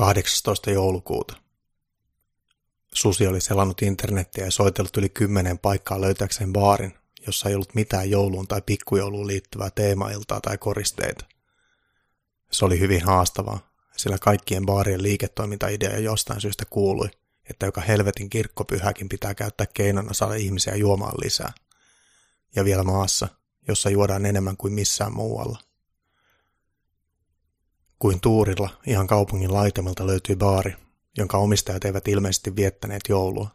18. joulukuuta. Susi oli selannut internettiä ja soitellut yli kymmenen paikkaa löytääkseen baarin, jossa ei ollut mitään jouluun tai pikkujouluun liittyvää teemailtaa tai koristeita. Se oli hyvin haastavaa, sillä kaikkien baarien liiketoimintaidea jostain syystä kuului, että joka helvetin kirkkopyhäkin pitää käyttää keinona saada ihmisiä juomaan lisää. Ja vielä maassa, jossa juodaan enemmän kuin missään muualla. Kuin tuurilla ihan kaupungin laitamalta löytyi baari, jonka omistajat eivät ilmeisesti viettäneet joulua.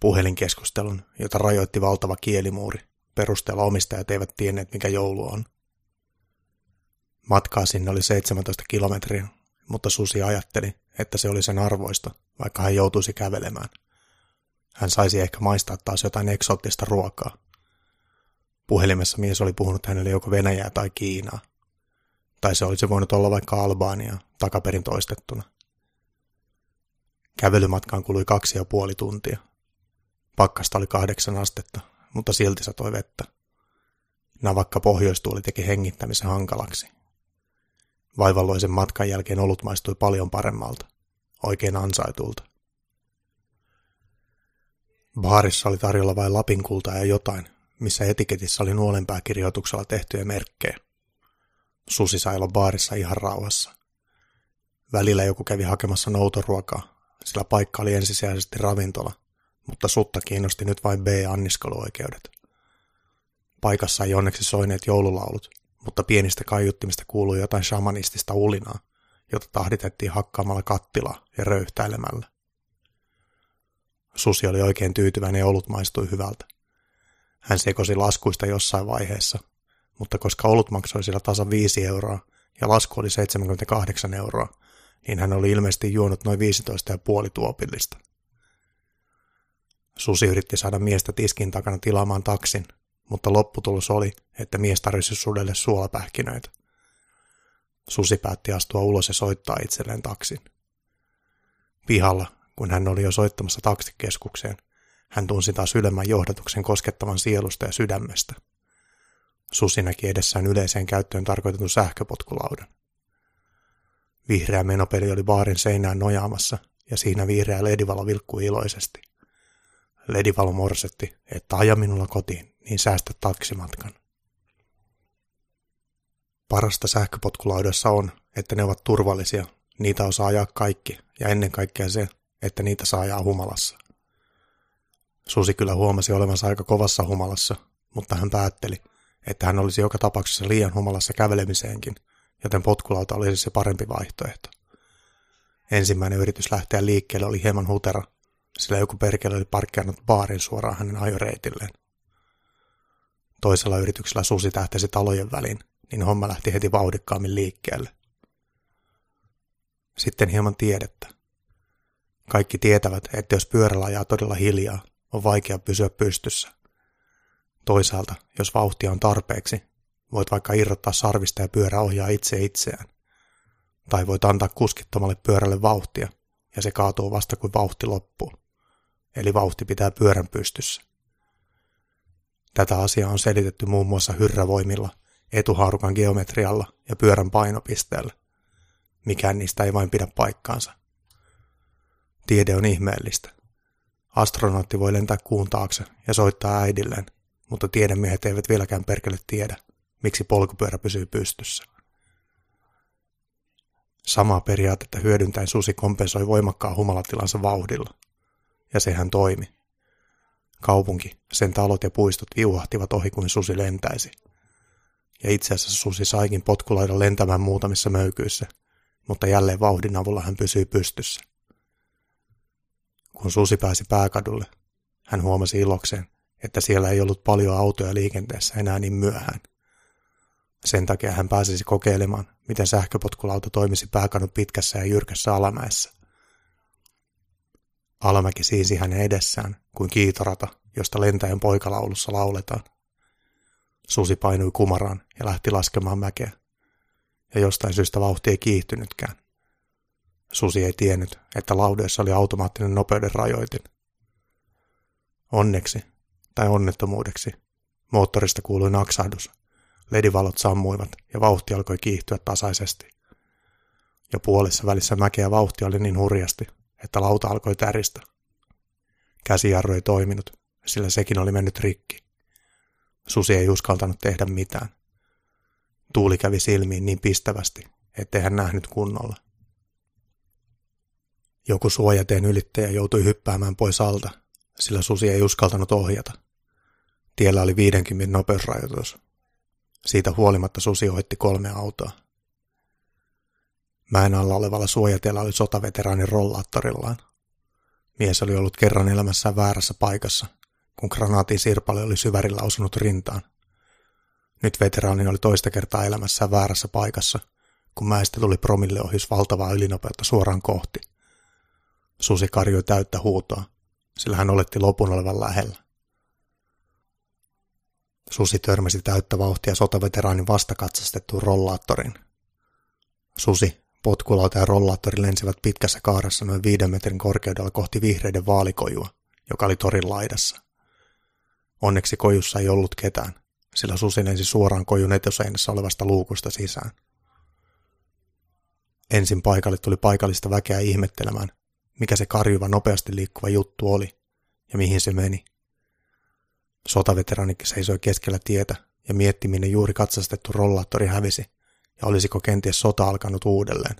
Puhelinkeskustelun, jota rajoitti valtava kielimuuri, perusteella omistajat eivät tienneet, mikä joulu on. Matkaa sinne oli 17 kilometriä, mutta Susi ajatteli, että se oli sen arvoista, vaikka hän joutuisi kävelemään. Hän saisi ehkä maistaa taas jotain eksoottista ruokaa. Puhelimessa mies oli puhunut hänelle joko Venäjää tai Kiinaa. Tai se olisi voinut olla vaikka Albania, takaperin toistettuna. Kävelymatkaan kului kaksi ja puoli tuntia. Pakkasta oli kahdeksan astetta, mutta silti satoi vettä. Navakka pohjoistuuli teki hengittämisen hankalaksi. Vaivalloisen matkan jälkeen olut maistui paljon paremmalta, oikein ansaitulta. Baarissa oli tarjolla vain lapinkultaa ja jotain, missä etiketissä oli nuolenpääkirjoituksella tehtyjä merkkejä. Susi sai olla baarissa ihan rauhassa. Välillä joku kävi hakemassa noutoruokaa, sillä paikka oli ensisijaisesti ravintola, mutta sutta kiinnosti nyt vain B-anniskeluoikeudet. Paikassa ei onneksi soineet joululaulut, mutta pienistä kaiuttimista kuului jotain shamanistista ulinaa, jota tahditettiin hakkaamalla kattilaa ja röyhtäilemällä. Susi oli oikein tyytyväinen ja olut maistui hyvältä. Hän sekosi laskuista jossain vaiheessa, mutta koska olut maksoi sillä tasa 5 euroa ja lasku oli 78 euroa, niin hän oli ilmeisesti juonut noin 15,5 tuopillista. Susi yritti saada miestä tiskin takana tilaamaan taksin, mutta lopputulos oli, että mies tarjosi sudelle suolapähkinöitä. Susi päätti astua ulos ja soittaa itselleen taksin. Pihalla, kun hän oli jo soittamassa taksikeskukseen, hän tunsi taas ylemmän johdatuksen koskettavan sielusta ja sydämestä. Susi näki edessään yleiseen käyttöön tarkoitetun sähköpotkulaudan. Vihreä menopeli oli baarin seinään nojaamassa, ja siinä vihreä ledivalo vilkkui iloisesti. Ledivalo morsetti, että aja minulla kotiin, niin säästä taksimatkan. Parasta sähköpotkulaudoissa on, että ne ovat turvallisia, niitä osaa ajaa kaikki, ja ennen kaikkea se, että niitä saa ajaa humalassa. Susi kyllä huomasi olevansa aika kovassa humalassa, mutta hän päätteli, että hän olisi joka tapauksessa liian humalassa kävelemiseenkin, joten potkulauta olisi se parempi vaihtoehto. Ensimmäinen yritys lähteä liikkeelle oli hieman hutera, sillä joku perkele oli parkkeerannut baarin suoraan hänen ajoreitilleen. Toisella yrityksellä susi tähtäsi talojen väliin, niin homma lähti heti vauhdikkaammin liikkeelle. Sitten hieman tiedettä. Kaikki tietävät, että jos pyörällä ajaa todella hiljaa, on vaikea pysyä pystyssä. Toisaalta, jos vauhtia on tarpeeksi, voit vaikka irrottaa sarvista ja pyörä ohjaa itse itseään. Tai voit antaa kuskittomalle pyörälle vauhtia, ja se kaatuu vasta kuin vauhti loppuu. Eli vauhti pitää pyörän pystyssä. Tätä asiaa on selitetty muun muassa hyrrävoimilla, etuhaarukan geometrialla ja pyörän painopisteellä. Mikään niistä ei vain pidä paikkaansa. Tiede on ihmeellistä. Astronautti voi lentää kuun taakse ja soittaa äidilleen, mutta tiedemiehet eivät vieläkään perkele tiedä, miksi polkupyörä pysyy pystyssä. Samaa periaatetta hyödyntäen susi kompensoi voimakkaan humalatilansa vauhdilla. Ja sehän toimi. Kaupunki, sen talot ja puistot viuhahtivat ohi kuin susi lentäisi. Ja itse asiassa susi saikin potkulaidan lentämään muutamissa möykyissä, mutta jälleen vauhdin avulla hän pysyi pystyssä. Kun susi pääsi pääkadulle, hän huomasi ilokseen, että siellä ei ollut paljon autoja liikenteessä enää niin myöhään. Sen takia hän pääsisi kokeilemaan, miten sähköpotkulauta toimisi pääkadun pitkässä ja jyrkässä alamäessä. Alamäki siisi hänen edessään kuin kiitorata, josta lentäjän poikalaulussa lauletaan. Susi painui kumaraan ja lähti laskemaan mäkeä. Ja jostain syystä vauhti ei kiihtynytkään. Susi ei tiennyt, että laudeessa oli automaattinen nopeuden rajoitin. Onneksi, tai onnettomuudeksi, moottorista kuului naksahdus. Ledivalot sammuivat ja vauhti alkoi kiihtyä tasaisesti. Ja puolessa välissä mäkeä vauhti oli niin hurjasti, että lauta alkoi täristä. Käsijarru ei toiminut, sillä sekin oli mennyt rikki. Susi ei uskaltanut tehdä mitään. Tuuli kävi silmiin niin pistävästi, ettei hän nähnyt kunnolla. Joku suojateen ylittäjä joutui hyppäämään pois alta, sillä susi ei uskaltanut ohjata. Tiellä oli 50 nopeusrajoitus. Siitä huolimatta susi ohitti kolme autoa. Mäen alla olevalla suojatiellä oli sotaveteraanin rollaattorillaan. Mies oli ollut kerran elämässään väärässä paikassa, kun granaatin sirpale oli syvärillä osunut rintaan. Nyt veteraani oli toista kertaa elämässään väärässä paikassa, kun mäestä tuli promille ohjus valtavaa ylinopeutta suoraan kohti. Susi karjoi täyttä huutoa, sillä hän oletti lopun olevan lähellä. Susi törmäsi täyttä vauhtia sotaveteraanin vastakatsastettuun rollaattoriin. Susi, potkulauta ja rollaattori lensivät pitkässä kaarassa noin viiden metrin korkeudella kohti vihreiden vaalikojua, joka oli torin laidassa. Onneksi kojussa ei ollut ketään, sillä susi lensi suoraan kojun etuseinässä olevasta luukusta sisään. Ensin paikalle tuli paikallista väkeä ihmettelemään, mikä se karjuva nopeasti liikkuva juttu oli ja mihin se meni. Sotaveteranikki seisoi keskellä tietä ja mietti, minne juuri katsastettu rollaattori hävisi ja olisiko kenties sota alkanut uudelleen.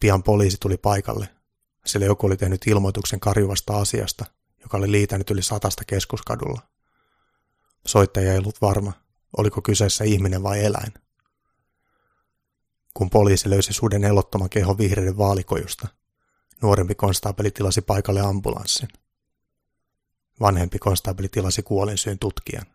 Pian poliisi tuli paikalle, sillä joku oli tehnyt ilmoituksen karjuvasta asiasta, joka oli liitänyt yli satasta keskuskadulla. Soittaja ei ollut varma, oliko kyseessä ihminen vai eläin. Kun poliisi löysi suden elottoman kehon vihreiden vaalikojusta, nuorempi konstaapeli tilasi paikalle ambulanssin. Vanhempi konstaapeli tilasi kuolinsyyn tutkijan.